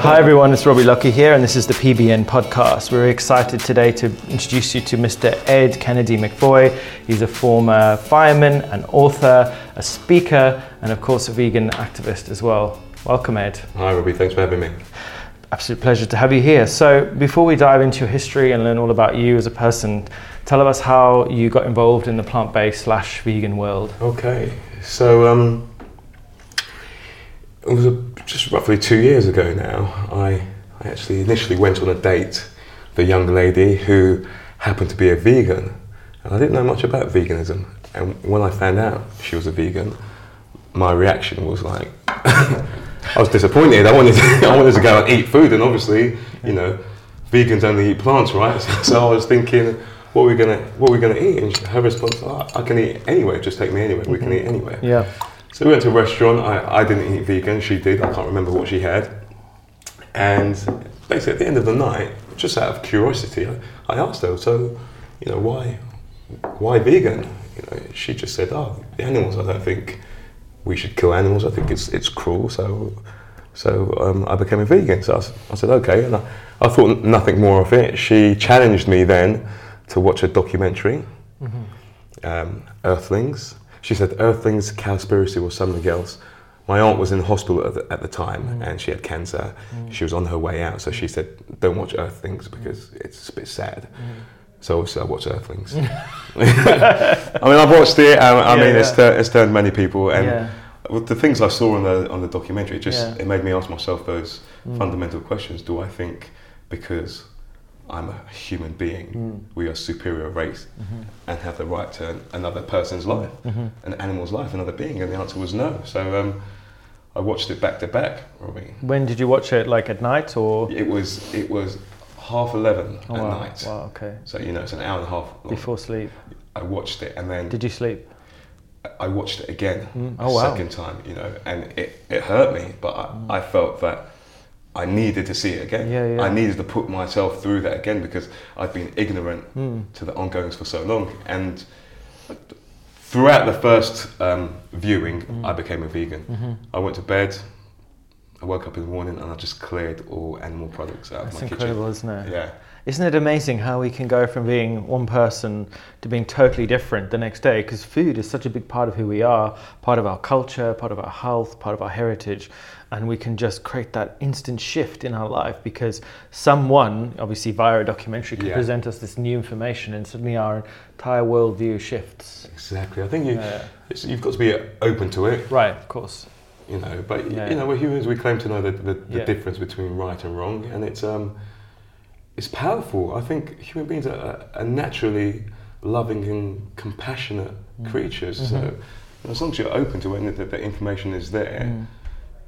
Hi everyone, it's Robbie Lockie here, and this is the PBN podcast. We're excited today to introduce you to Mr. Ed Kennedy-Macfoy. He's a former fireman, an author, a speaker, and of course a vegan activist as well. Welcome, Ed. Hi, Robbie. Thanks for having me. Absolute pleasure to have you here. So, before we dive into your history and learn all about you as a person, tell us how you got involved in the plant-based slash vegan world. Okay, so um, it was a, just roughly two years ago now. I, I actually initially went on a date with a young lady who happened to be a vegan, and I didn't know much about veganism. And when I found out she was a vegan, my reaction was like, I was disappointed. I wanted, to, I wanted to go and eat food, and obviously, you know, vegans only eat plants, right? So I was thinking, what are we gonna, what are we gonna eat? And her response, oh, I can eat anywhere. Just take me anywhere. We can mm-hmm. eat anywhere. Yeah. So we went to a restaurant. I, I didn't eat vegan. She did. I can't remember what she had. And basically, at the end of the night, just out of curiosity, I, I asked her, so, you know, why, why vegan? You know, she just said, oh, the animals. I don't think we should kill animals. I think it's it's cruel. So, so um, I became a vegan. So I, s- I said, okay. And I, I thought nothing more of it. She challenged me then to watch a documentary um, Earthlings. She said oh, Earthlings, Cowspiracy, or something else. My aunt was in hospital at the, at the time mm. and she had cancer. Mm. She was on her way out, so she said, "Don't watch Earthlings because it's a bit sad." Mm. So obviously I watched Earthlings. I mean, I've watched it. I, I Yeah, mean, it's, yeah. tur- it's turned many people, and Yeah. with the things I saw on the on the documentary, it just Yeah. it made me ask myself those Mm. fundamental questions. Do I think because I'm a human being, Mm. we are superior race Mm-hmm. and have the right to another person's life, an animal's life, another being? And the answer was no. So um, I watched it back to back, Robbie. When did you watch it? Like at night or? It was it was half eleven Oh, at wow. night. Wow. Okay. So you know it's an hour and a half. Long. Before sleep. I watched it and then Did you sleep? I watched it again Mm. a Oh, wow. second time, you know, and it, it hurt me, but I, I felt that I needed to see it again. Yeah, yeah. I needed to put myself through that again because I'd been ignorant Mm. to the ongoings for so long. And throughout the first um, viewing, Mm. I became a vegan. Mm-hmm. I went to bed, I woke up in the morning, and I just cleared all animal products out That's of my incredible, isn't it? kitchen. Yeah. Isn't it amazing how we can go from being one person to being totally different the next day? Because food is such a big part of who we are, part of our culture, part of our health, part of our heritage. And we can just create that instant shift in our life because someone, obviously via a documentary, can Yeah. present us this new information and suddenly our entire worldview shifts. Exactly. I think you, Yeah. it's, you've got to be open to it. Right, of course. You know but Yeah. you know we're humans we claim to know the, the, the Yeah. difference between right and wrong and it's um it's powerful i think human beings are, are naturally loving and compassionate Mm. creatures so Mm-hmm. know, as long as you're open to it and that the information is there Mm.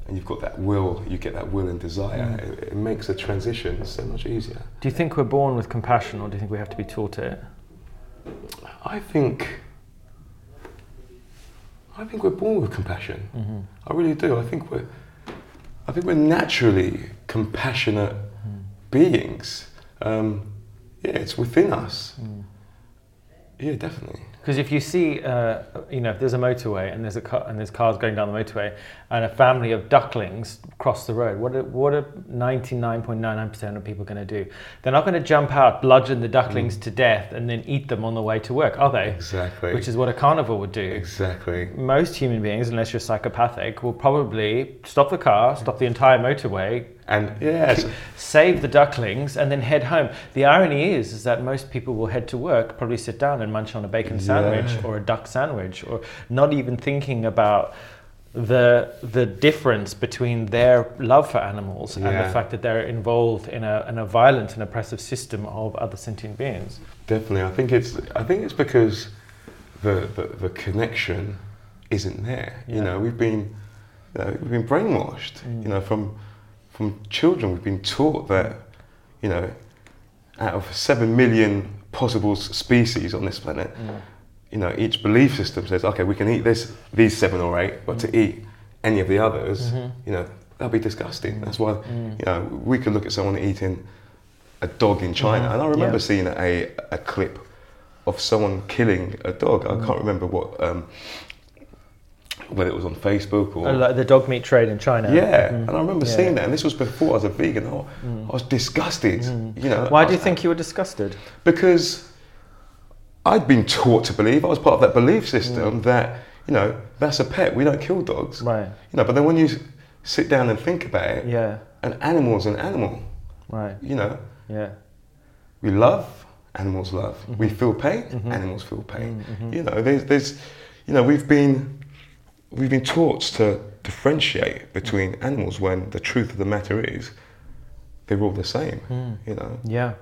and you've got that will you get that will and desire Mm. it, it makes the transition so much easier Do you think we're born with compassion or do you think we have to be taught it? i think i think we're born with compassion Mm-hmm. I really do. I think we're, I think we're naturally compassionate beings. Um, yeah, it's within us. Yeah, definitely. Because if you see, uh, you know, if there's a motorway and there's a car, and there's cars going down the motorway, and a family of ducklings cross the road, what are, what are 99.99% of people going to do? They're not going to jump out, bludgeon the ducklings to death, and then eat them on the way to work, are they? Exactly. Which is what a carnivore would do. exactly. Most human beings, unless you're psychopathic, will probably stop the car, stop the entire motorway, And yeah, it's- save the ducklings, and then head home. The irony is, is that most people will head to work, probably sit down and munch on a bacon sandwich Yeah. or a duck sandwich, or not even thinking about the the difference between their love for animals and the fact that they're involved in a, in a violent and oppressive system of other sentient beings. definitely. I think it's. I think it's because the the, the connection isn't there. Yeah. You know, we've been you know, we've been brainwashed. Mm. You know, from from children, we've been taught that you know, out of seven million possible species on this planet, you know, each belief system says, okay, we can eat this, these seven or eight, but to eat any of the others, Mhm. you know, that'd be disgusting. That's why, Mm. you know, we could look at someone eating a dog in China, Mhm. and I remember Yeah. seeing a, a clip of someone killing a dog. I can't remember what um, whether it was on Facebook or Oh, like the dog meat trade in China. yeah. Mm-hmm. And I remember Yeah. seeing that, and this was before I was a vegan. I, mm. I was disgusted. Mm. You know, Why do you think you were disgusted? Because I'd been taught to believe I was part of that belief system Mm. that you know that's a pet. We don't kill dogs. Right. You know, but then when you sit down and think about it, Yeah. an animal's an animal. Right. You know, Yeah. we love, animals love. Mm-hmm. We feel pain, mm-hmm. animals feel pain. Mm-hmm. You know, there's, there's, you know, we've been, we've been taught to differentiate between animals when the truth of the matter is, they're all the same. Mm. You know, Yeah.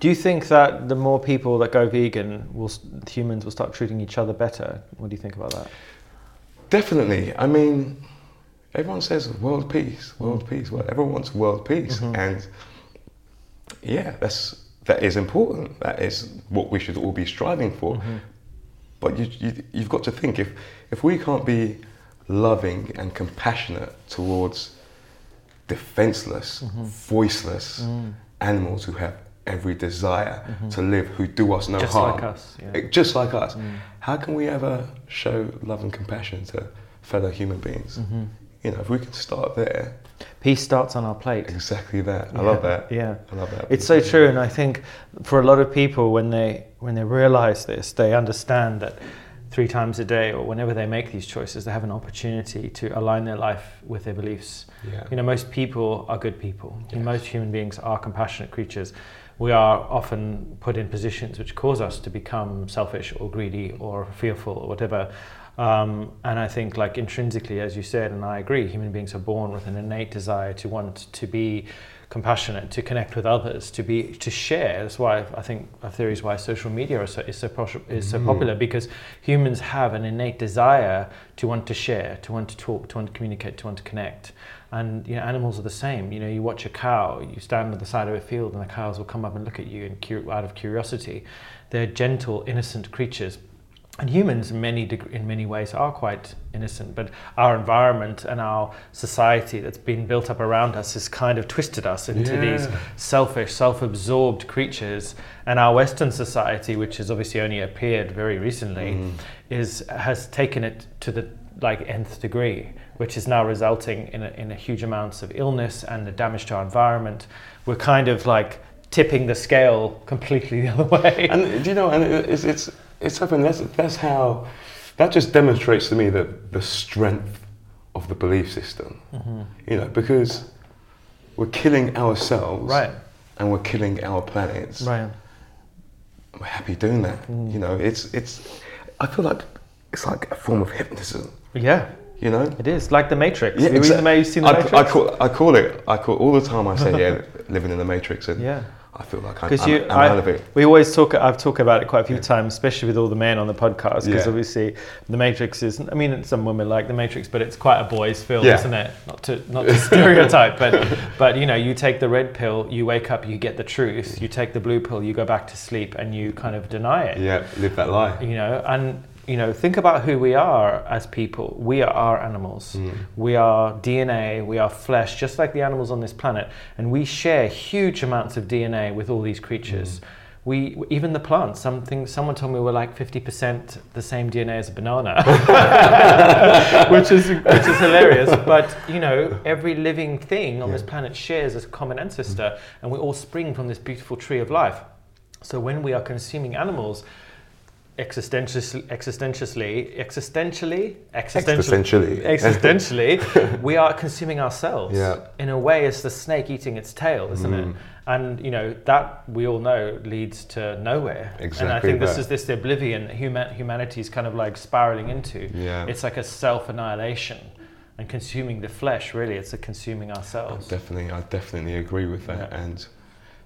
Do you think that the more people that go vegan, will humans will start treating each other better? What do you think about that? definitely. I mean, everyone says world peace, Mm. world peace. Well, everyone wants world peace, Mm-hmm. and yeah, that's that is important. That is what we should all be striving for. Mm-hmm. But you, you, you've got to think if if we can't be loving and compassionate towards defenseless, Mm-hmm. voiceless Mm. animals who have every desire to live, who do us no Mm-hmm. Just harm, like us, yeah. Eh, just like us, Mm. how can we ever show love and compassion to fellow human beings? Mm-hmm. You know, if we can start there, Peace starts on our plate. exactly that. I love that. Yeah. I love that. It's so true, and I think for a lot of people, when they when they realize this, they understand that three times a day or whenever they make these choices, they have an opportunity to align their life with their beliefs. Yeah. You know, most people are good people. and Yes. Most human beings are compassionate creatures. We are often put in positions which cause us to become selfish or greedy or fearful or whatever. Um, and I think, like intrinsically, as you said, and I agree, human beings are born with an innate desire to want to be compassionate, to connect with others, to be to share. That's why I think a theory is why social media is so is so, is so popular because humans have an innate desire to want to share, to want to talk, to want to communicate, to want to connect. And you know, animals are the same. You know, you watch a cow, you stand on the side of a field, and the cows will come up and look at you, and out of curiosity, they're gentle, innocent creatures. And humans, in many deg- in many ways, are quite innocent. But our environment and our society that's been built up around us has kind of twisted us into these selfish, self-absorbed creatures. And our Western society, which has obviously only appeared very recently, Mm. is has taken it to the like nth degree, which is now resulting in a, in a huge amounts of illness and the damage to our environment. We're kind of like tipping the scale completely the other way. And do you know, and it's it's it's something that's that's how that just demonstrates to me that the strength of the belief system. Mm-hmm. You know, because we're killing ourselves, right, and we're killing our planets. right. We're happy doing that. Mm. You know, it's it's. I feel like it's like a form of hypnotism. Yeah, You know. it is like the Matrix. Yeah, Have you exact- ma- seen the I, Matrix? I call I call it I call all the time. I say yeah, living in the Matrix, and yeah. I feel like I'm, Because I'm, you, I'm I- out of it. we always talk. I've talked about it quite a few Yeah. times, especially with all the men on the podcast. Because Yeah. obviously, the Matrix is. I mean, some women like the Matrix, but it's quite a boys' film, Yeah. isn't it? Not to not to stereotype, but but you know, you take the red pill, you wake up, you get the truth. You take the blue pill, you go back to sleep, and you kind of deny it. Yeah, live that lie. You know, and you know, think about who we are as people. We are our animals. Mm. We are DNA, we are flesh, just like the animals on this planet, and we share huge amounts of DNA with all these creatures. We even the plants. Something someone told me we're like fifty percent the same DNA as a banana, which is which is hilarious. But you know, every living thing on this planet shares a common ancestor, and we all spring from this beautiful tree of life. So when we are consuming animals, existentially, existentially, existentially, existentially, Existentially. we are consuming ourselves. Yeah. In a way, it's the snake eating its tail, isn't Mm. it? And you know that we all know leads to nowhere. Exactly. And I think this is this oblivion that human, is kind of like spiraling into. Yeah. It's like a self annihilation. And consuming the flesh, really, it's a consuming ourselves. Definitely, I definitely agree with that. Yeah. And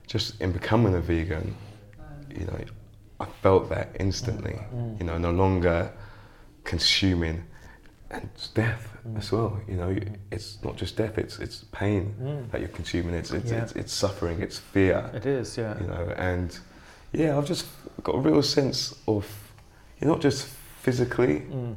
just in becoming a vegan, you know, I felt that instantly. Mm. You know, no longer consuming, and it's death Mm. as well. You know, it's not just death; it's it's pain Mm. that you're consuming. It's it's, Yeah. it's it's suffering. It's fear. It is, yeah. You know, and yeah, I've just got a real sense of you're not just physically Mm.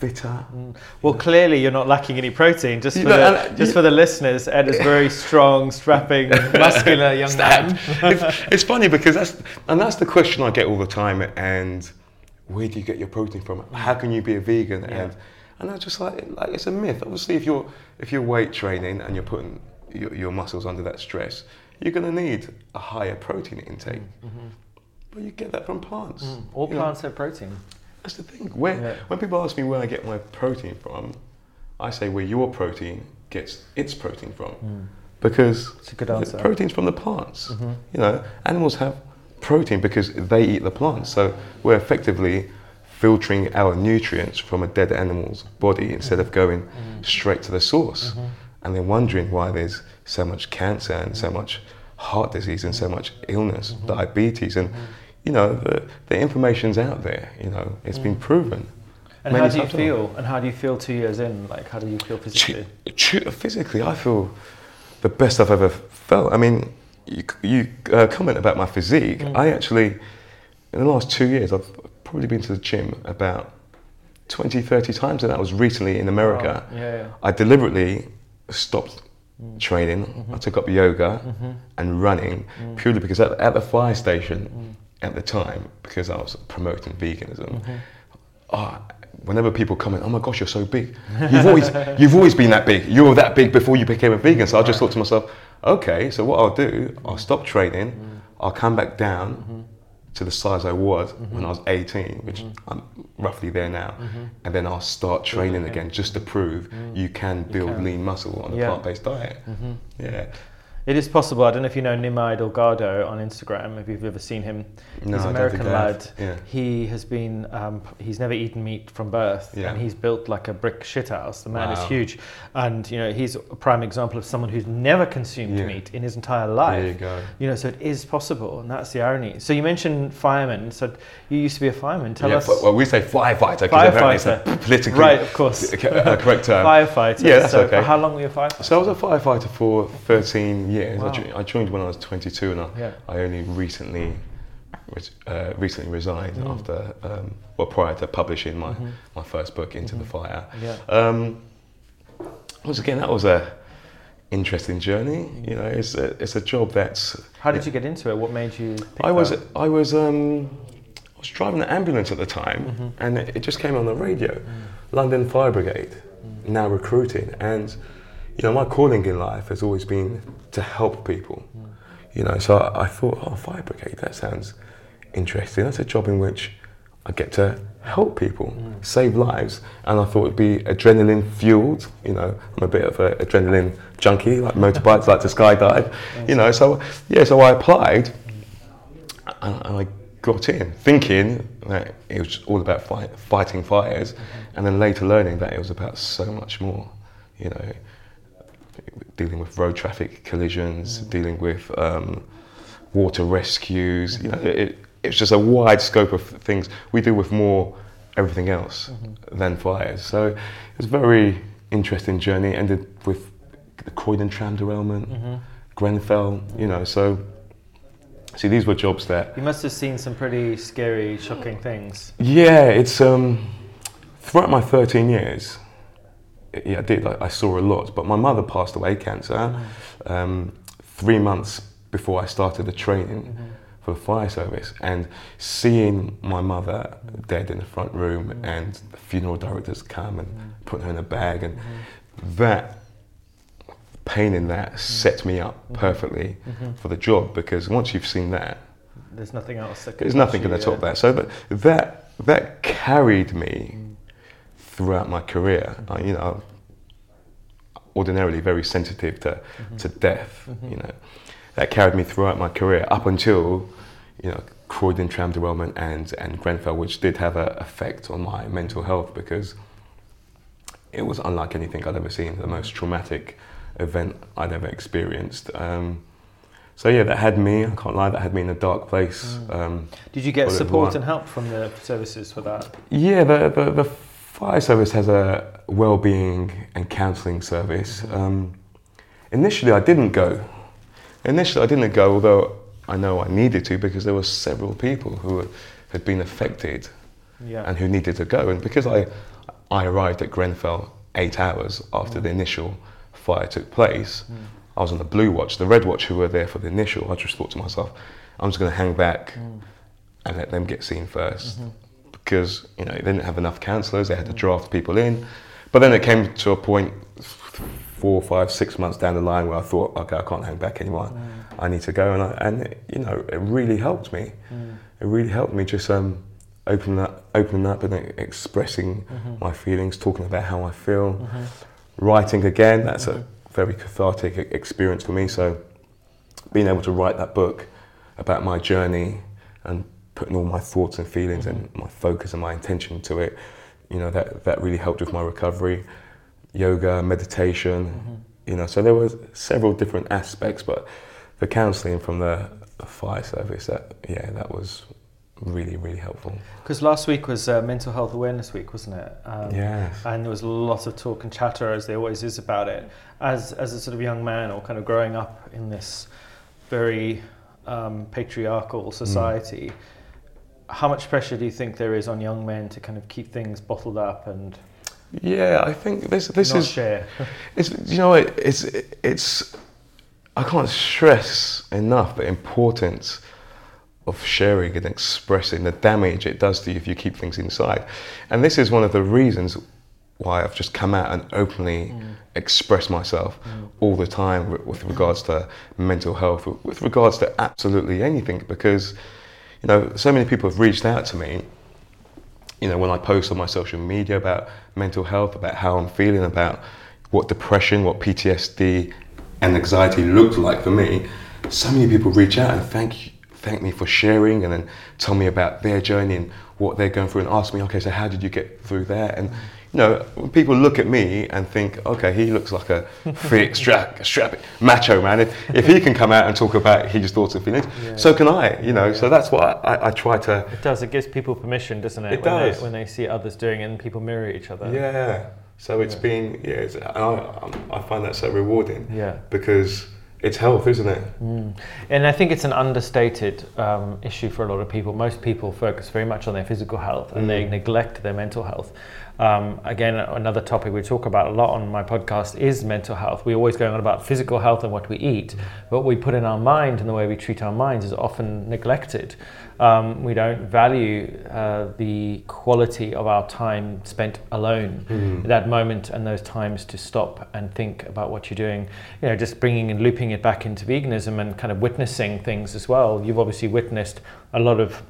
Fitter. Mm. Well, clearly you're not lacking any protein. Just for, know, the, and- just for the listeners, Ed is very strong, strapping, muscular young man. it's, it's funny because that's and that's the question I get all the time. And where do you get your protein from? How can you be a vegan? Yeah. And and I just like, like it's a myth. Obviously, if you're if you're weight training and you're putting your, your muscles under that stress, you're going to need a higher protein intake. But you get that from plants. Mm. All You know, plants have protein. That's the thing. Where, Yeah. When people ask me where I get my protein from, I say where your protein gets its protein from. Because Mm. It's a good answer. protein's from the plants. Mhm. You know, animals have protein because they eat the plants. So we're effectively filtering our nutrients from a dead animal's body instead of going straight to the source. And then wondering why there's so much cancer and so much heart disease and so much illness, diabetes, and you know the, the information's out there. You know, it's been proven. And how do you feel? And how do you feel two years in? Like, how do you feel physically? Physically, I feel the best I've ever felt. I mean, you, you uh, comment about my physique. Mm. I actually, in the last two years, I've probably been to the gym about 20, 30 times, and that was recently in America. Wow. Yeah, yeah. I deliberately stopped Mm. training. Mm-hmm. I took up yoga and running Mm. purely because at, at the fire station at the time, because I was promoting veganism, Mm-hmm. oh, whenever people comment, "Oh my gosh, you're so big," you've always you've always been that big. You were that big before you became a vegan. So I just thought to myself, okay, so what I'll do, I'll mm-hmm. stop training, mm-hmm. I'll come back down mm-hmm. to the size I was when I was 18, which I'm roughly there now, and then I'll start training again. just to prove you can build can. lean muscle on a Yeah. plant-based diet. Yeah. It is possible. I don't know if you know Nimai Delgado on Instagram. If you've ever seen him, No, he's an American lad. Yeah. He has been. Um, he's never eaten meat from birth, Yeah. and he's built like a brick shithouse. The man is huge, and you know he's a prime example of someone who's never consumed Yeah. meat in his entire life. There you go. You know, so it is possible, and that's the irony. So you mentioned firemen. So you used to be a fireman. Tell us. well, we say firefighter because apparently it's a politically Right, of course. correct term. firefighter. Yeah, that's so okay. How long were you a firefighter? So I was a firefighter for 13 years. I, Wow. jo- I joined when I was 22, and I, Yeah. I only recently uh, recently resigned Mm. after um, well prior to publishing my, Mm-hmm. my first book, Into the Fire. Yeah. Um, once again, that was a interesting journey. You know, it's a, it's a job that's. How did you get into it? What made you? I was that? I was um, I was driving an ambulance at the time, Mm-hmm. and it, it just came on the radio, Mm. London Fire Brigade, now recruiting, and you know my calling in life has always been to help people. Mm. You know, so I, I thought, oh, Fire Brigade, that sounds interesting. That's a job in which I get to help people, Mm. save lives, and I thought it'd be adrenaline fueled. You know, I'm a bit of an adrenaline junkie, like motorbikes, like to skydive. You know, so yeah, so I applied and and I got in thinking that it was all about fight, fighting fires, and then later learning that it was about so much more. You know, dealing with road traffic collisions, dealing with um, water rescues. You know, it, it's just a wide scope of things we deal with more everything else than fires. So it was a very interesting journey. Ended with the Croydon tram derailment, Grenfell. You know, so. See, these were jobs that You must have seen some pretty scary, shocking things. yeah, it's um, throughout my 13 years, yeah, I did. I, I saw a lot, but my mother passed away cancer um, three months before I started the training mm-hmm. for the fire service, and seeing my mother dead in the front room, mm-hmm. and the funeral directors come and mm-hmm. put her in a bag, and that pain in that set me up perfectly for the job because once you've seen that, There's nothing else that can there's nothing going to top that. So that that that carried me mm. Throughout my career. I, you know, ordinarily very sensitive to to death. You know, that carried me throughout my career up until you know Croydon tram derailment and and Grenfell, which did have an effect on my mental health because it was unlike anything I'd ever seen. The most traumatic event I'd ever experienced. Um, so yeah, that had me. I can't lie. That had me in a dark place. Um, Did you get support and help from the services for that? yeah, the, the, the fire service has a well-being and counselling service. Um, initially, I didn't go. Initially, I didn't go, although I know I needed to because there were several people who had been affected Yeah. and who needed to go. And because I, I arrived at Grenfell eight hours after mm. the initial fire took place, mm. I was on the blue watch. The red watch, who were there for the initial, I just thought to myself, I'm just going to hang back mm. and let them get seen 1st because you know they didn't have enough counsellors. They had to draft people in, but then it came to a point four, five, six months down the line where I thought, okay, I can't hang back anymore. Mm. I need to go, and I, and it, you know it really helped me. Mm. It really helped me just um, opening up, opening up, and expressing mm-hmm. my feelings, talking about how I feel. Mm-hmm. Writing again, that's mm-hmm. a very cathartic experience for me. So being able to write that book about my journey and putting all my thoughts and feelings mm-hmm. and my focus and my intention to it, you know, that, that really helped with my recovery. Yoga, meditation, mm-hmm. you know, so there were several different aspects, but the counselling from the, fire service, that yeah, that was really, really helpful. Because last week was uh, Mental Health Awareness Week, wasn't it? Um, yes. And there was lots of talk and chatter, as there always is about it. As, as a sort of young man or kind of growing up in this very um, patriarchal society, mm. How much pressure do you think there is on young men to kind of keep things bottled up and? Yeah, I think this this is share. it's you know it, it's it's I can't stress enough the importance of sharing and expressing the damage it does to you if you keep things inside. And this is one of the reasons why I've just come out and openly mm. express myself mm. all the time with regards to mental health, with regards to absolutely anything, because you know so many people have reached out to me. You know when I post on my social media about mental health, about how I'm feeling, about what depression, what PTSD, and anxiety looked like for me. So many people reach out and thank you, thank me for sharing and then tell me about their journey and what they're going through and ask me, okay, so how did you get through that? And you know, people look at me and think, okay, he looks like a fit, strap, strap, macho man. If, if he can come out and talk about his thoughts and feelings, yeah. so can I. You know, yeah. so that's what I, I, try to. It does. It gives people permission, doesn't it? It when does they, when they see others doing it and people mirror each other. Yeah. So it's yeah. been yeah, it's, I, I find that so rewarding. Yeah. Because it's health, isn't it? Mm. And I think it's an understated um, issue for a lot of people. Most people focus very much on their physical health and mm. they neglect their mental health. Um, again, another topic we talk about a lot on my podcast is mental health. We're always going on about physical health and what we eat, what we put in our mind and the way we treat our minds is often neglected. Um, we don't value uh, the quality of our time spent alone. Mm. That moment and those times to stop and think about what you're doing. You know, just bringing and looping it back into veganism and kind of witnessing things as well. You've obviously witnessed a lot of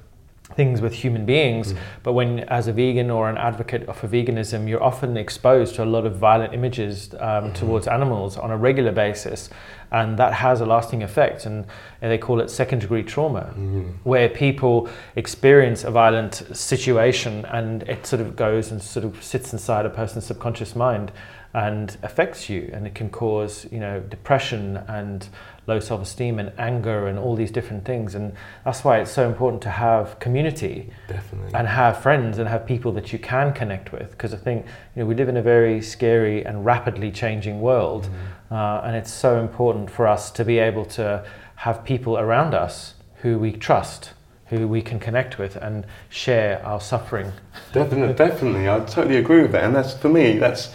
things with human beings. Mm. But when, as a vegan or an advocate for veganism, you're often exposed to a lot of violent images um, mm-hmm. towards animals on a regular basis, and that has a lasting effect. And, they call it second degree trauma, mm. where people experience a violent situation and it sort of goes and sort of sits inside a person's subconscious mind and affects you and it can cause you know depression and low self-esteem and anger and all these different things. And that's why it's so important to have community definitely. and have friends and have people that you can connect with. Because i think you know we live in a very scary and rapidly changing world mm-hmm. uh, and it's so important for us to be able to have people around us who we trust who we can connect with and share our suffering. Definitely definitely. I totally agree with that. And that's for me that's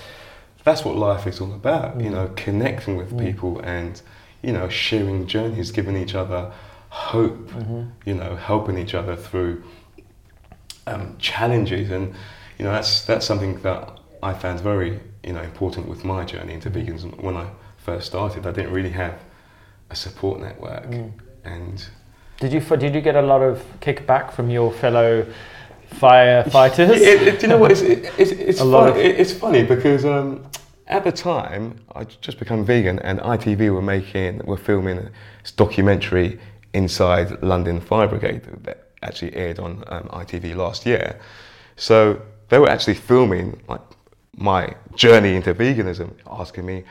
that's what life is all about, you know, connecting with mm. people and, you know, sharing journeys, giving each other hope, mm-hmm. you know, helping each other through um, challenges. And, you know, that's, that's something that I found very, you know, important with my journey into mm-hmm. veganism. When I first started, I didn't really have a support network. Mm. And did you, did you get a lot of kickback from your fellow firefighters? it, it, do you know what? It's, it, it's, it's, funny, of... it's funny because um, at the time, I just become vegan, and ITV were making, were filming a documentary inside London Fire Brigade that actually aired on um, ITV last year. So they were actually filming like my journey into veganism, asking me,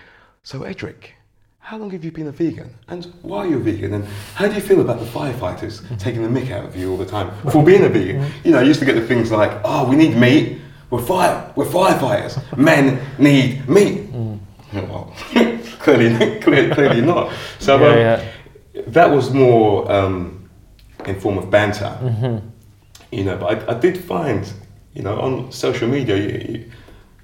"So Edric, how long have you been a vegan? And why are you a vegan? And how do you feel about the firefighters taking the mick out of you all the time for being a vegan? You know, I used to get the things like, oh, we need meat. We're fire. We're firefighters. Men need meat. Mm. Well, clearly, clearly, clearly not. So yeah, um, yeah. that was more um, in form of banter. Mm-hmm. You know, but I, I, did find, you know, on social media, you, you,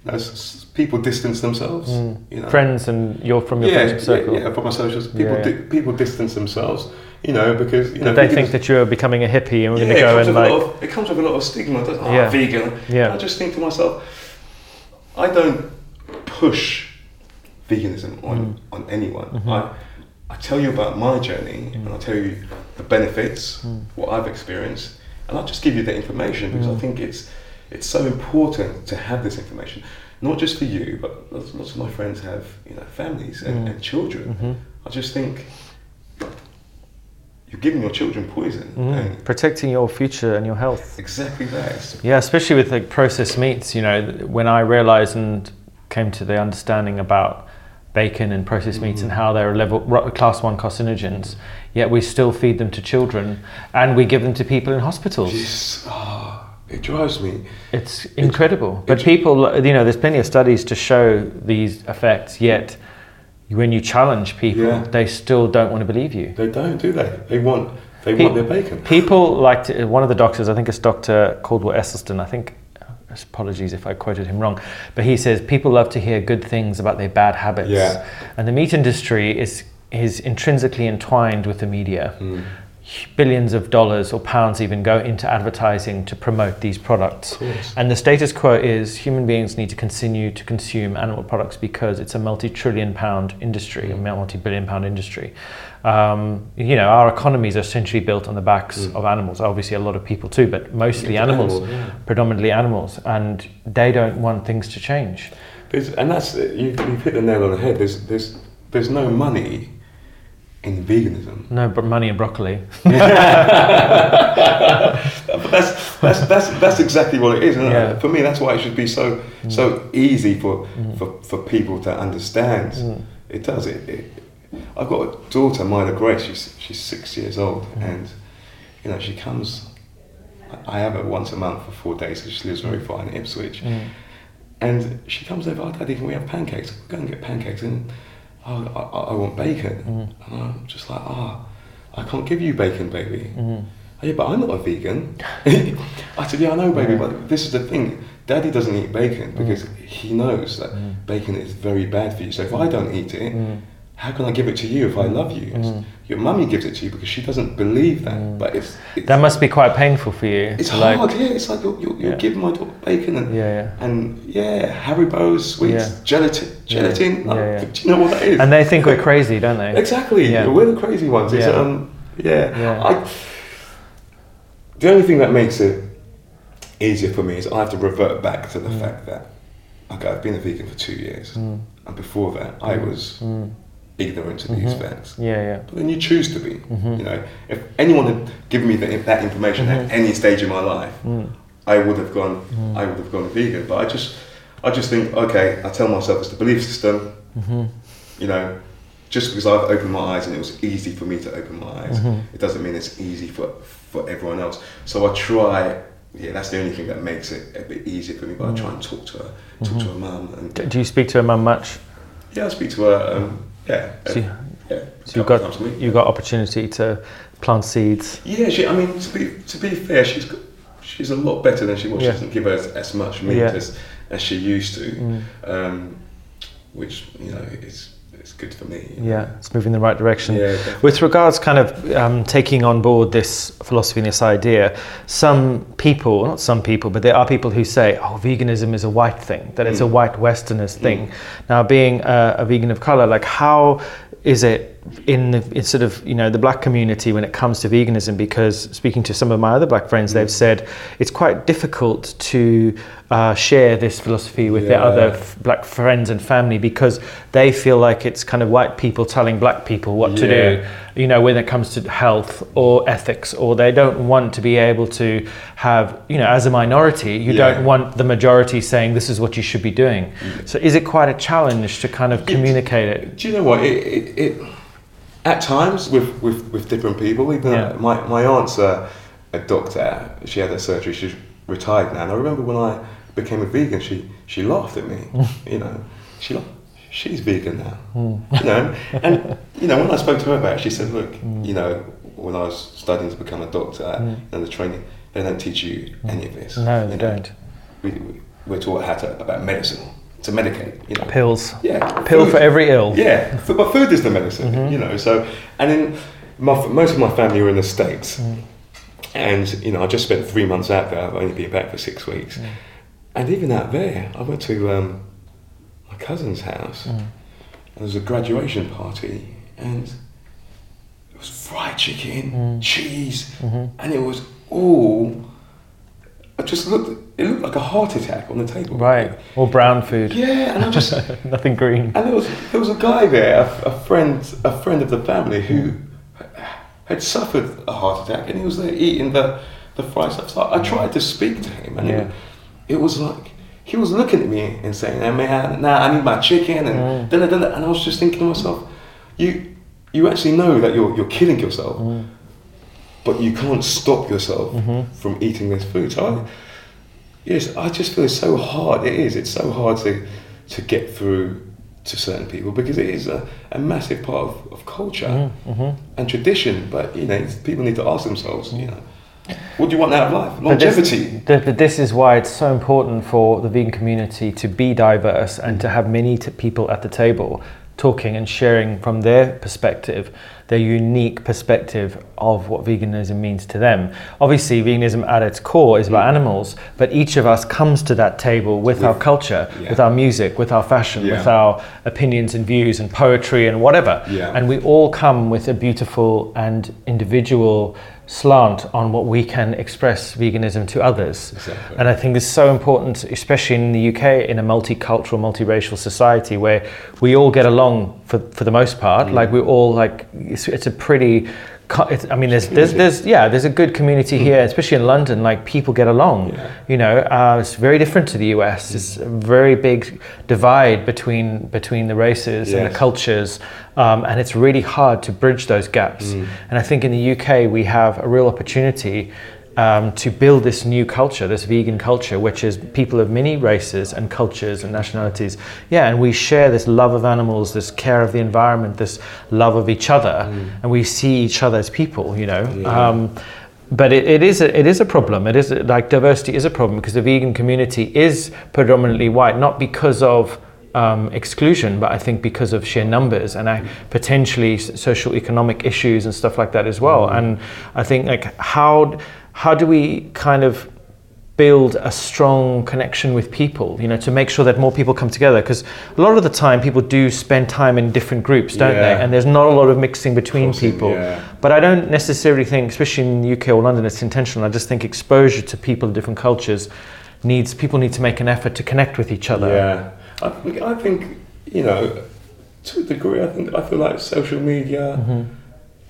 you know, s- s- people distance themselves. You know, Friends and you're from your yeah, circle. yeah, yeah, from my socials, people Yeah, di- people distance themselves. You know, because you know they think that you're becoming a hippie and we're yeah, going to go and like. of, it comes with a lot of stigma. Doesn't? Oh, Yeah. vegan. Yeah. I just think to myself, I don't push veganism on Mm. on anyone. Mm-hmm. I I tell you about my journey and I tell you the benefits, Mm. what I've experienced, and I'll just give you the information because Mm. I think it's it's so important to have this information, not just for you, but lots, lots of my friends have you know families and, Mm. and children. Mhm. I just think you're giving your children poison. And Protecting your future and your health. exactly that. Yeah, especially with like processed meats. You know, when I realized and came to the understanding about bacon and processed meats and how they're level class one carcinogens, yet we still feed them to children and we give them to people in hospitals. It's, ah, it drives me. It's incredible. But it's- people, you know, there's plenty of studies to show these effects, yet when you challenge people, Yeah. they still don't want to believe you. They don't do they? They want they Pe- want their bacon. People like to, one of the doctors, I think it's Dr. Caldwell Esselstyn, I think, apologies if I quoted him wrong, but he says people love to hear good things about their bad habits. Yeah. And the meat industry is, is intrinsically entwined with the media. Mm. Billions of dollars or pounds even go into advertising to promote these products. And the status quo is human beings need to continue to consume animal products because it's a multi-trillion pound industry, a multi-billion pound industry. Um, you know, our economies are essentially built on the backs of animals. Obviously, a lot of people too, but mostly It's animals, animals, yeah. predominantly animals, and they don't want things to change. There's, and that's you, you've hit the nail on the head. There's there's there's no money in veganism. No, but money and broccoli. But that's that's that's that's exactly what it is. And Yeah. For me, that's why it should be so so easy for, for for people to understand. Mm. It does it, it. I've got a daughter, Myla Grace. She's she's six years old, and you know she comes. I have her once a month for four days because she lives very far in Ipswich. Mm. And she comes over, oh, Daddy, can we have pancakes? We Go and get pancakes. And oh, I, I want bacon. Mm-hmm. And I'm just like, ah, I can't give you bacon, baby. Mm. Oh, yeah, but I'm not a vegan. I said, yeah, I know, baby, but this is the thing. Daddy doesn't eat bacon because mm. he knows that mm. bacon is very bad for you. So if I mm. don't eat it, how can I give it to you if I love you? It's- Your mummy gives it to you because she doesn't believe that. But it's, it's That must be quite painful for you. it's to, like, hard, yeah. It's like you're, you're, you're Yeah. giving my daughter bacon and Yeah, yeah. and yeah, Haribo sweets, Yeah. gelatin, gelatin. Yeah, yeah. Do you know what that is? And they think we're crazy, don't they? exactly. Yeah. We're the crazy ones. It's, Yeah. um, yeah. I, the only thing that makes it easier for me is I have to revert back to the Mm. fact that okay, I've been a vegan for two years, and before that, I was Mm. Ignorant of these Mm-hmm. facts. Yeah, yeah. But then you choose to be. Mm-hmm. You know, if anyone had given me that, that information at any stage in my life, Mm. I would have gone. I would have gone vegan. But I just, I just think, okay, I tell myself it's the belief system. Mm-hmm. You know, just because I've opened my eyes and it was easy for me to open my eyes, Mm-hmm. it doesn't mean it's easy for for everyone else. So I try. Yeah, that's the only thing that makes it a bit easier for me. But I try and talk to her, talk to her mum, and Do you speak to her mum much? yeah, I speak to her. Um, yeah, So, you- yeah. so you've got times a week. you've got opportunity to plant seeds. Yeah, she. I mean, to be to be fair, she's got, she's a lot better than she was. Yeah. She doesn't give her as, much meat Yeah. as, as she used to, Mm. um, which you know is good for me. you know. Yeah, it's moving in the right direction. Yeah. With regards, kind of um, taking on board this philosophy and this idea, some people, not some people, but there are people who say, "Oh, veganism is a white thing; that it's a Mm. white Westerners thing." Now, being a, a vegan of color, like how is it in the in sort of you know the black community when it comes to veganism? Because speaking to some of my other black friends, they've said it's quite difficult to uh, share this philosophy with their other f- black friends and family because they feel like it's kind of white people telling black people what to do you know when it comes to health or ethics or they don't want to be able to have you know as a minority you Yeah. don't want the majority saying this is what you should be doing so is it quite a challenge to kind of It- communicate it Do you know what? It, it, it at times with, with, with different people. Even Yeah. my my aunt's a, a doctor. She had her surgery. She's retired now. And I remember when I became a vegan, she she laughed at me. you know, she laughed. She's vegan now. Hmm. You know, and you know when I spoke to her about it, she said, "Look, hmm. you know, when I was studying to become a doctor hmm. and the training, they don't teach you any of this. no they you know. don't We, we, we're taught how to about medicine to medicate. You know, Pills. yeah, Pill food. for every ill. Yeah, but food is the medicine, Mm-hmm. you know. So, and then my, most of my family were in the states, Mm. and you know, I just spent three months out there. I've only been back for six weeks, Mm. and even out there, I went to um, my cousin's house, Mm. and there was a graduation party, and it was fried chicken, Mm. cheese, Mm-hmm. and it was all. I just looked. It looked like a heart attack on the table. Right. Or brown food. Yeah, and I just Nothing green. and there was there was a guy there, a, a friend, a friend of the family who had suffered a heart attack, and he was there eating the the fried stuff. So I tried to speak to him, and Yeah. it, it was like he was looking at me and saying, "Hey man, nah, I need my chicken," and Mm. da, da, da, da. and I was just thinking to myself, you you actually know that you're you're killing yourself, Mm. But you can't stop yourself Mm-hmm. from eating this food. So. I, Yes, I just feel it's so hard. It is. It's so hard to to get through to certain people because it is a, a massive part of, of culture Mm-hmm. and tradition. But you know, people need to ask themselves, you know, what do you want out of life? But this- Longevity. But this is why it's so important for the vegan community to be diverse and to have many t- people at the table talking and sharing from their perspective, their unique perspective of what veganism means to them. Obviously, veganism at its core is about mm. animals, but each of us comes to that table with, our culture, yeah. with our music, with our fashion, with our opinions and views and poetry and whatever. Yeah. And we all come with a beautiful and individual slant on what we can express veganism to others. Exactly. And I think this is so important, especially in the UK, in a multicultural, multiracial society where we all get along for, for the most part. Mm. Like we all like, it's, it's a pretty, I mean, there's, there's, there's, yeah, there's a good community here, especially in London. Like people get along. Mm. Yeah. You know, uh, it's very different to the US. It's a very big divide between between the races and the cultures, um, and it's really hard to bridge those gaps. And I think in the UK we have a real opportunity. Um, to build this new culture, this vegan culture, which is people of many races and cultures and nationalities. Yeah, and we share this love of animals, this care of the environment, this love of each other, and we see each other as people, you know. Um, but it, it is a, it is a problem. It is like diversity is a problem because the vegan community is predominantly white, not because of um, exclusion, but I think because of sheer numbers and I, potentially social economic issues and stuff like that as well. And I think like how how do we kind of build a strong connection with people, you know, to make sure that more people come together. Because a lot of the time, people do spend time in different groups, don't Yeah. they? And there's not a lot of mixing between Crossing, people. yeah. But I don't necessarily think, especially in the UK or London, it's intentional. I just think exposure to people of different cultures needs people need to make an effort to connect with each other. Yeah, I think, I think you know, to a degree, I think I feel like social media Mm-hmm.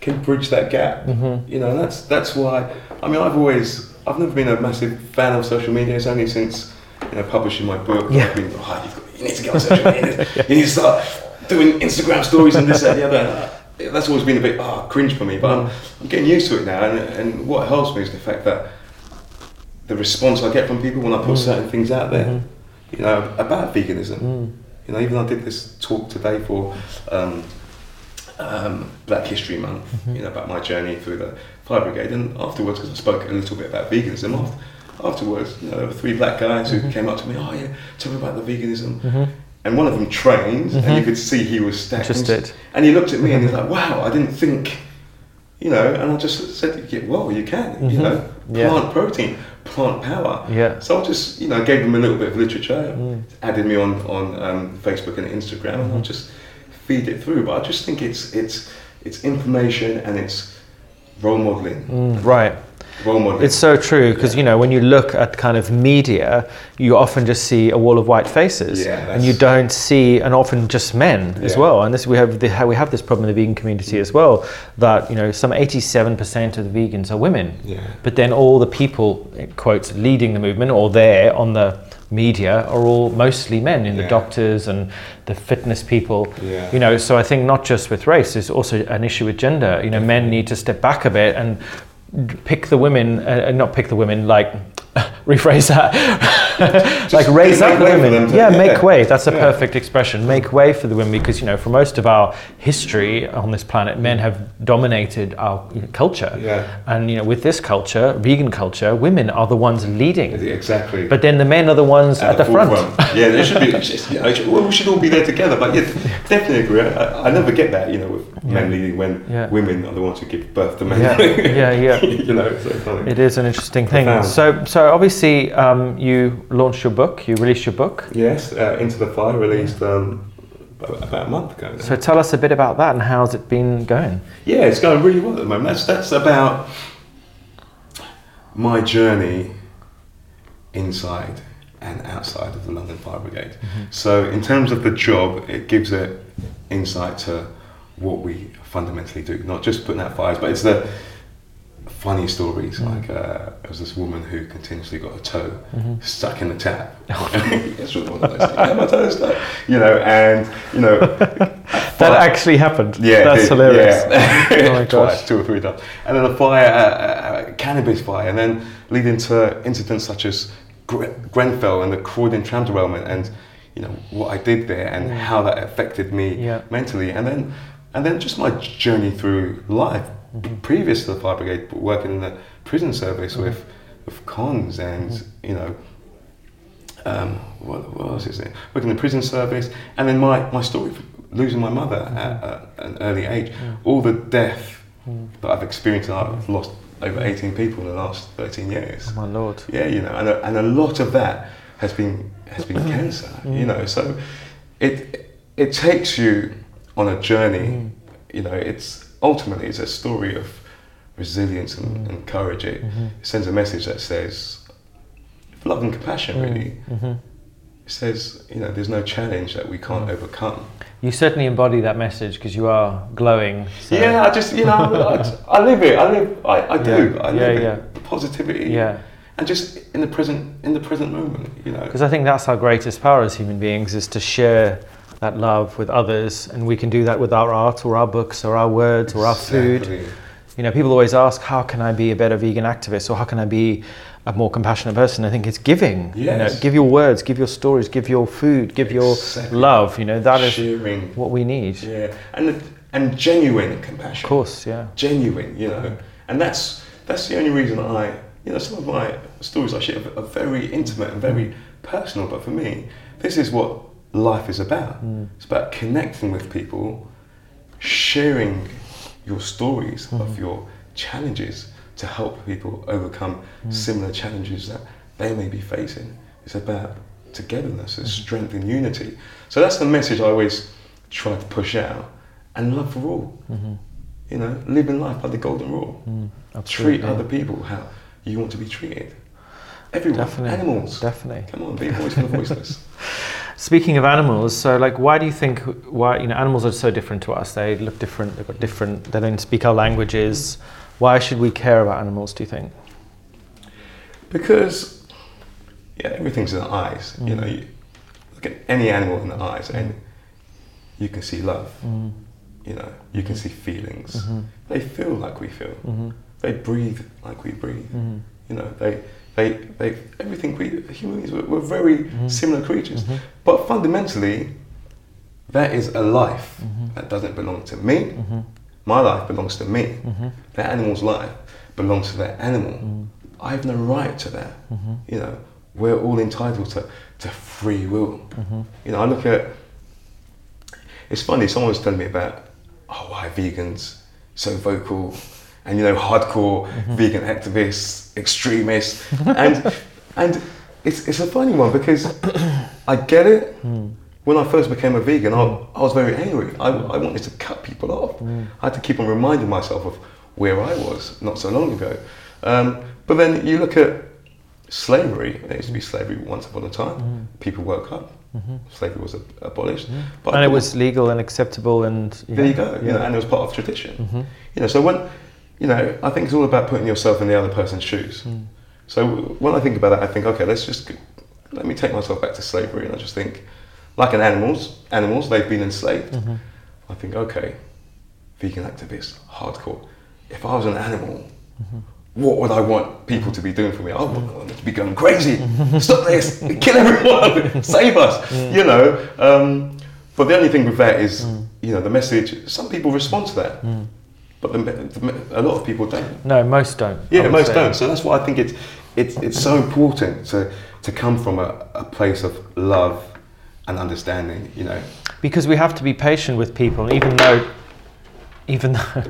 Can bridge that gap. Mm-hmm. You know, and that's that's why. I mean, I've always, I've never been a massive fan of social media. It's only since you know publishing my book. Yeah. I've been, oh, you've got, you need to get on social media. You need to start doing Instagram stories and this and the other. That's always been a bit oh, cringe for me, but I'm, I'm getting used to it now. And, and what helps me is the fact that the response I get from people when I put mm. certain things out there, mm-hmm. you know, about veganism. Mm. You know, even I did this talk today for um, um, Black History Month, mm-hmm. you know, about my journey through the fire brigade. And afterwards, because I spoke a little bit about veganism, after, afterwards, you know, there were three black guys who mm-hmm. came up to me, oh yeah, tell me about the veganism. Mm-hmm. And one of them trained, and you could see he was stacked. Interested. And he looked at me and he's like, wow, I didn't think, you know, and I just said, yeah, well, you can, you know, Yeah. plant protein, plant power. Yeah. So I just, you know, gave them a little bit of literature, mm. added me on on um, Facebook and Instagram, and I'll just feed it through. But I just think it's it's it's information and it's role modeling. Mm, right. It's so true because you know when you look at kind of media, you often just see a wall of white faces, Yeah, and you don't see, and often just men as well. And this we have the, we have this problem in the vegan community as well. That you know some eighty-seven percent of the vegans are women, Yeah. but then all the people quotes leading the movement or there on the media are all mostly men in the doctors and the fitness people Yeah. you know so i think not just with race there's also an issue with gender you know men need to step back a bit and pick the women uh, not pick the women like rephrase that like raise up the women. to- yeah, yeah. make way. That's a Yeah. perfect expression. Make way for the women because you know, for most of our history on this planet, men have dominated our culture. Yeah. And you know, with this culture, vegan culture, women are the ones leading. Exactly. But then the men are the ones at, the, front. forefront. yeah, there should be. just, you know, it should- well, we should all be there together. But yeah, definitely agree. I, I never get that. You know, with men leading when Yeah. women are the ones who give birth to men. Yeah, yeah, yeah. you know, it's so. It is an interesting thing. Profound. So, so obviously, um, you launched your book. You released your book. Yes, uh, Into the Fire released um, about a month ago. now. So, tell us a bit about that and how's it been going? Yeah, it's going really well at the moment. That's that's about my journey inside and outside of the London Fire Brigade. So, in terms of the job, it gives it insight to what we fundamentally do, not just putting out fires, but it's the funny stories. Like uh, there was this woman who continuously got her toe stuck in the tap. it's one of those. Yeah, my toe stuck. You know, and you know. That actually happened. Yeah, that's it- hilarious. Yeah. Oh my gosh. Twice, two or three times, and then a fire, uh, uh, cannabis fire, and then leading to incidents such as Gre- Grenfell and the Croydon tram derailment, and you know what I did there and how that affected me Yeah. mentally, and then and then just my journey through life. Mm-hmm. Previous to the fire brigade, working in the prison service Mm-hmm. with with cons and you know um, what, what was his name? Working in the prison service, and then my, my story of losing my mother at, at an early age, all the death that I've experienced, and I've lost over 18 people in the last 13 years. Oh my lord. Yeah, you know, and a, and a lot of that has been has been cancer. You know, so it it takes you on a journey. You know, it's ultimately it's a story of resilience and, mm-hmm. and courage. Mm-hmm. It sends a message that says love and compassion. Mm-hmm. Really, Mm-hmm. it says you know there's no challenge that we can't mm. overcome. You certainly embody that message because you are glowing. So. Yeah, I just you know I, I live it. I live. I, I do. Yeah, I yeah, live yeah. it. The positivity. Yeah. And just in the present, in the present moment, you know. Because I think that's our greatest power as human beings is to share that love with others, and we can do that with our art or our books or our words or our food. Exactly. You know, people always ask, how can I be a better vegan activist or how can I be a more compassionate person? I think it's giving. You know, Yes. give your words, give your stories, give your food, give your love. You know, that is Sharing. what we need. Yeah, and and genuine compassion. Of course, yeah. Genuine, you know, and that's that's the only reason I, you know, some of my stories I share are are very intimate and very personal. But for me, this is what life is about. Mm. It's about connecting with people, sharing your stories Mm-hmm. of your challenges to help people overcome Mm. similar challenges that they may be facing. It's about togetherness, Mm-hmm. it's strength and unity. So that's the message I always try to push out. And love for all. You know, living life by the golden rule. Mm-hmm. Mm, absolutely. Treat other people how you want to be treated. Everyone, Definitely. animals. Definitely. Come on, be voice for the voiceless. Speaking of animals, so like, why do you think why you know animals are so different to us? They look different. They've got different. They don't speak our languages. Why should we care about animals? Do you think? Because, yeah, everything's in the eyes. You Mm. know, you look at any animal in the eyes and you can see love. Mm. You know, you can see feelings. Mm-hmm. They feel like we feel. They breathe like we breathe. Mm-hmm. You know, they, they, they, everything we humans, we're, we're very Mm-hmm. similar creatures. Mm-hmm. But fundamentally, that is a life mm-hmm. that doesn't belong to me. Mm-hmm. My life belongs to me. That animal's life belongs to that animal. I have no right to that. You know, we're all entitled to, to free will. You know, I look at. It's funny. Someone was telling me about, oh, why are vegans so vocal, and you know, hardcore mm-hmm. vegan activists, extremists, and and it's it's a funny one because I get it. Hmm. When I first became a vegan, I, hmm. I was very angry. I, I wanted to cut people off. Hmm. I had to keep on reminding myself of where I was not so long ago. Um, but then you look at slavery. There used to be slavery once upon a time. People woke up. Mm-hmm. Slavery was ab- abolished. But and it was legal and acceptable, and there you go. You know, and it was part of tradition. Mm-hmm. You know, so when you know, I think it's all about putting yourself in the other person's shoes. Hmm. So when I think about that, I think, okay, let's just let me take myself back to slavery, and I just think, like an animals, animals they've been enslaved. Mm-hmm. I think, okay, vegan activist, hardcore. If I was an animal, mm-hmm. what would I want people to be doing for me? I want them to be going crazy. Stop this! Kill everyone! Mm. Save us! Mm. You know. Um, but the only thing with that is, mm. you know, the message. Some people respond to that, but the, the, a lot of people don't. No, most don't. Yeah, most say. don't. So that's why I think it's it's it's so important to to come from a, a place of love and understanding. You know. because we have to be patient with people even though even though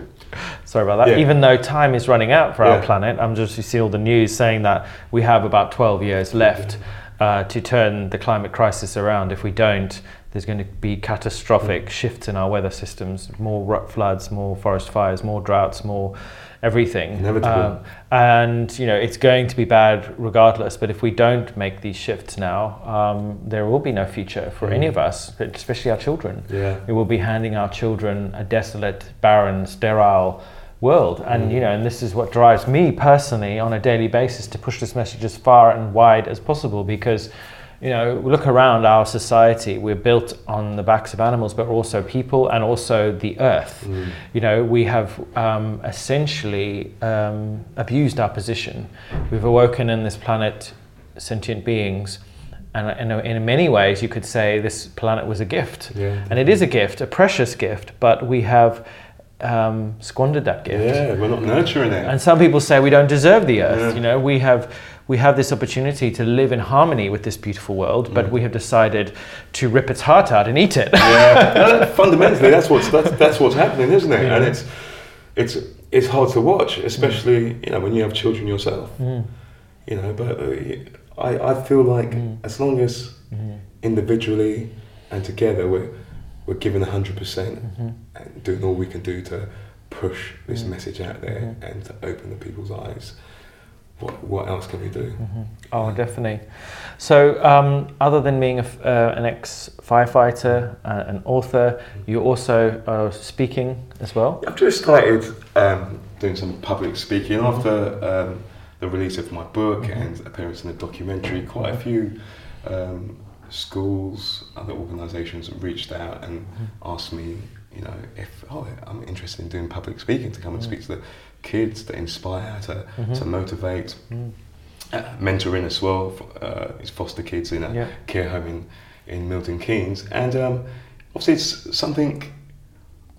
sorry about that Yeah. even though time is running out for our planet i'm just you see all the news saying that we have about 12 years left uh, to turn the climate crisis around if we don't there's going to be catastrophic Mm. shifts in our weather systems more floods more forest fires more droughts more everything Inevitable. Um, and you know it's going to be bad regardless but if we don't make these shifts now um, there will be no future for any of us but especially our children Yeah. we will be handing our children a desolate barren sterile world and you know and this is what drives me personally on a daily basis to push this message as far and wide as possible because you know look around our society we're built on the backs of animals but also people and also the earth you know we have um, essentially um, abused our position we've awoken in this planet sentient beings and in, in many ways you could say this planet was a gift Yeah. and it is a gift a precious gift but we have um, squandered that gift Yeah, we're not nurturing it. and some people say we don't deserve the earth. Yeah. You know, we have we have this opportunity to live in harmony with this beautiful world, but mm. we have decided to rip its heart out and eat it. yeah, fundamentally, that's what's that's, that's what's happening, isn't it? And it's it's it's hard to watch, especially mm. you know when you have children yourself. Mm. You know, but uh, I I feel like mm. as long as mm-hmm. individually and together we're we're giving hundred percent mm-hmm. and doing all we can do to push this message out there mm-hmm. and to open the people's eyes. What what else can we do? Oh, definitely. So, um, other than being a uh, an ex firefighter, uh, an author, you also are speaking as well. I've just started um, doing some public speaking after um, the release of my book and appearance in a documentary. Quite a few um, schools, other organisations reached out and asked me, you know, if oh, I'm interested in doing public speaking to come and speak to the kids, to inspire, to, to motivate. Uh, mentoring as well, uh, foster kids in a Yeah. care home in, in Milton Keynes. And um, obviously, it's something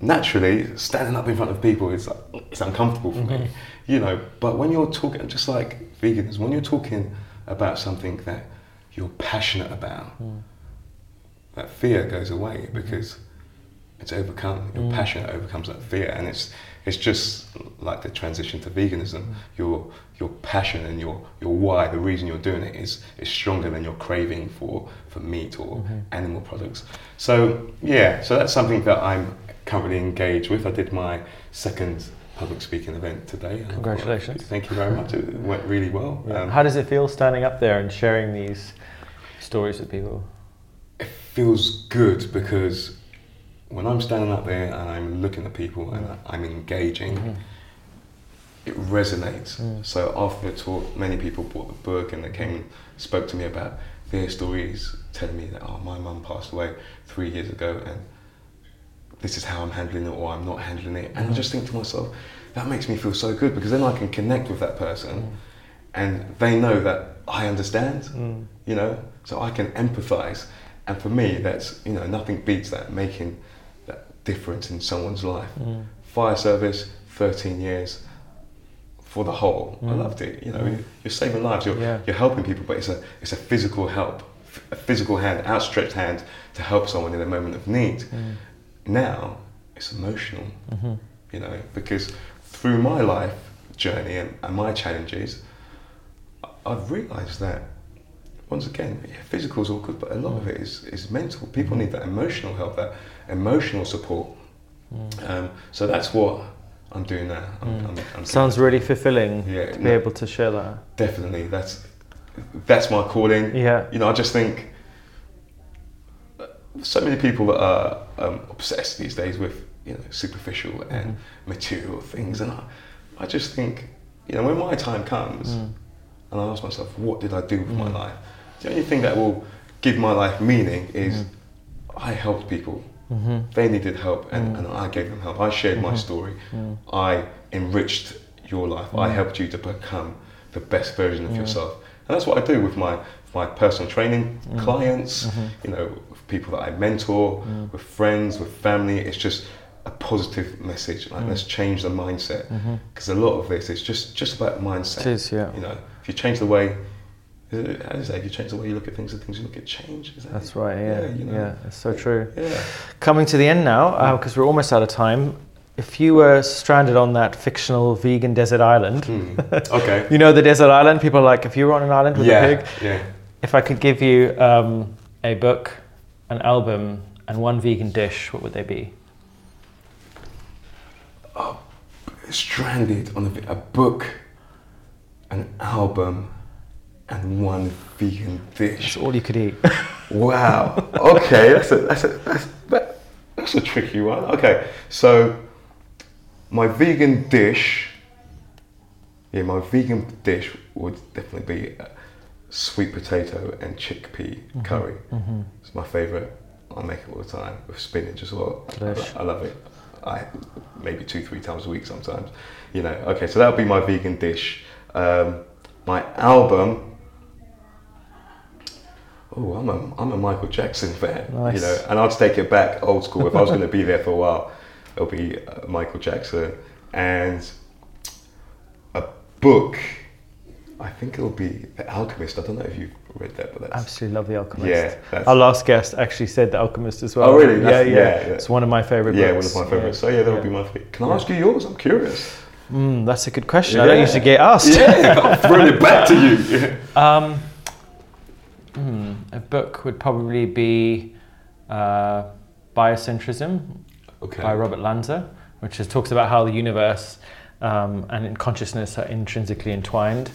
naturally standing up in front of people is it's uncomfortable for me, you know. But when you're talking, just like vegans, when you're talking about something that you're passionate about, that fear goes away because it's overcome. Your mm. passion overcomes that fear, and it's it's just like the transition to veganism. Mm. Your your passion and your your why, the reason you're doing it, is is stronger than your craving for for meat or mm-hmm. animal products. So yeah, so that's something that I'm currently engaged with. I did my second public speaking event today. and I thought, Congratulations. Thank you very much. It went really well. Yeah. Um, How does it feel standing up there and sharing these stories with people? it feels good because when I'm standing up there and I'm looking at people and mm. I'm engaging, mm-hmm. it resonates. Mm. So after the talk, many people bought the book and they came and spoke to me about their stories, telling me that oh my mum passed away three years ago and this is how I'm handling it or I'm not handling it. And I mm. just think to myself, that makes me feel so good because then I can connect with that person and they know that I understand, you know, so I can empathize. And for me, that's, you know, nothing beats that, making difference in someone's life. Mm. Fire service, 13 years for the whole. I mm. loved it. You know, mm. you're saving lives, you're, Yeah. you're helping people, but it's a, it's a physical help, a physical hand, outstretched hand to help someone in a moment of need. Now, it's emotional, mm-hmm. you know, because through my life journey and, and my challenges, I've realised that once again, yeah, physical is all good, but a lot of it is, is mental. People need that emotional help, that emotional support. Um, so that's what I'm doing now. I'm, I'm, I'm Sounds really fulfilling Yeah, to be no. able to share that. definitely that's that's my calling. Yeah. You know, I just think uh, so many people that are um, obsessed these days with you know superficial and material things, and I, I just think you know when my time comes, and I ask myself, what did I do with my life? The only thing that will give my life meaning is I helped people. They needed help, and, and I gave them help. I shared my story. I enriched your life. I Mm. helped you to become the best version of Mm. yourself. And that's what I do with my my personal training Mm. clients, Mhm. you know, with people that I mentor, Mm. with friends, with family. It's just a positive message. Like Mm. let's change the mindset because a lot of this is just just about mindset. It is, yeah. You know, if you change the way, it- how you say? If you change the way you look at things, the things you look at change. Is that That's it? right, yeah. Yeah, Yeah, you know. it's so true. Yeah. Coming to the end now, because we're almost out of time. If you were stranded on that fictional vegan desert island, Hmm. Okay. you know the desert island, people are like, if you were on an island with yeah. a pig, Yeah. if I could give you um, a book, an album, and one vegan dish, what would they be? Stranded on a, a book, an album, and one vegan dish. It's all you could eat. Wow. Okay, that's a that's a that's, that, that's a tricky one. Okay, so my vegan dish. Yeah, my vegan dish would definitely be uh, sweet potato and chickpea curry. Mhm. It's my favourite. I make it all the time with spinach as well. Delish. I love it. I maybe two, three times a week sometimes. You know. Okay, so that would be my vegan dish. Um, my album. Oh, I'm a I'm a Michael Jackson fan. Nice. You know, and I'd take it back old school. If I was going to be there for a while, it'll be uh, Michael Jackson and a book. I think it'll be The Alchemist. I don't know if you've read that, but that's Absolutely love The Alchemist. yeah, Our last guest actually said The Alchemist as well. Oh, really? Yeah, yeah, yeah, yeah. It's one of my favourite yeah, books. one of my favorites. So yeah, that would Yeah. be my. Favorite. Can I ask you yours? I'm curious. Mm, that's a good question. I don't usually get asked. Yeah, I'm throwing it back to you. Um, hmm, a book would probably be uh, Biocentrism Okay. by Robert Lanza, which is, talks about how the universe um, and consciousness are intrinsically entwined.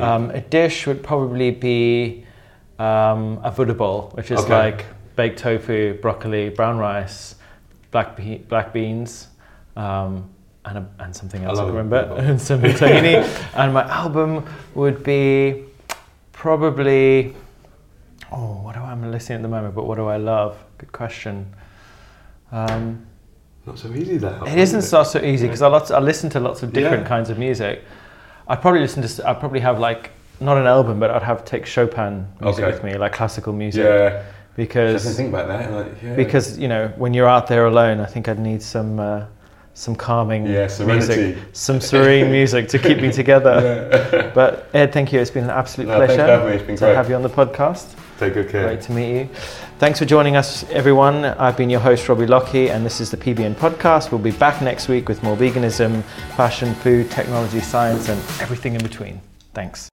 Um, a dish would probably be um, a Buddha bowl, which is Okay. like baked tofu, broccoli, brown rice, black be- black beans, um, and, a, and something else I, a remember, and some tahini. and my album would be probably. Oh, what do I, I'm listening at the moment? But what do I love? Good question. Um, Not so easy that. it isn't so, so easy because I, lots, I listen to lots of different Yeah. kinds of music. I'd probably listen to, I'd probably have like, not an album, but I'd have take Chopin music Okay. with me, like classical music. Yeah. I Because, think about that. Like, yeah. because, you know, when you're out there alone, I think I'd need some, uh, some calming yeah, music, some serene music to keep me together. Yeah. But Ed, thank you. It's been an absolute No, pleasure for having me. It's been to great. have you on the podcast. Take good care. Great to meet you. Thanks for joining us, everyone. I've been your host, Robbie Lockie, and this is the PBN podcast. We'll be back next week with more veganism, fashion, food, technology, science, and everything in between. Thanks.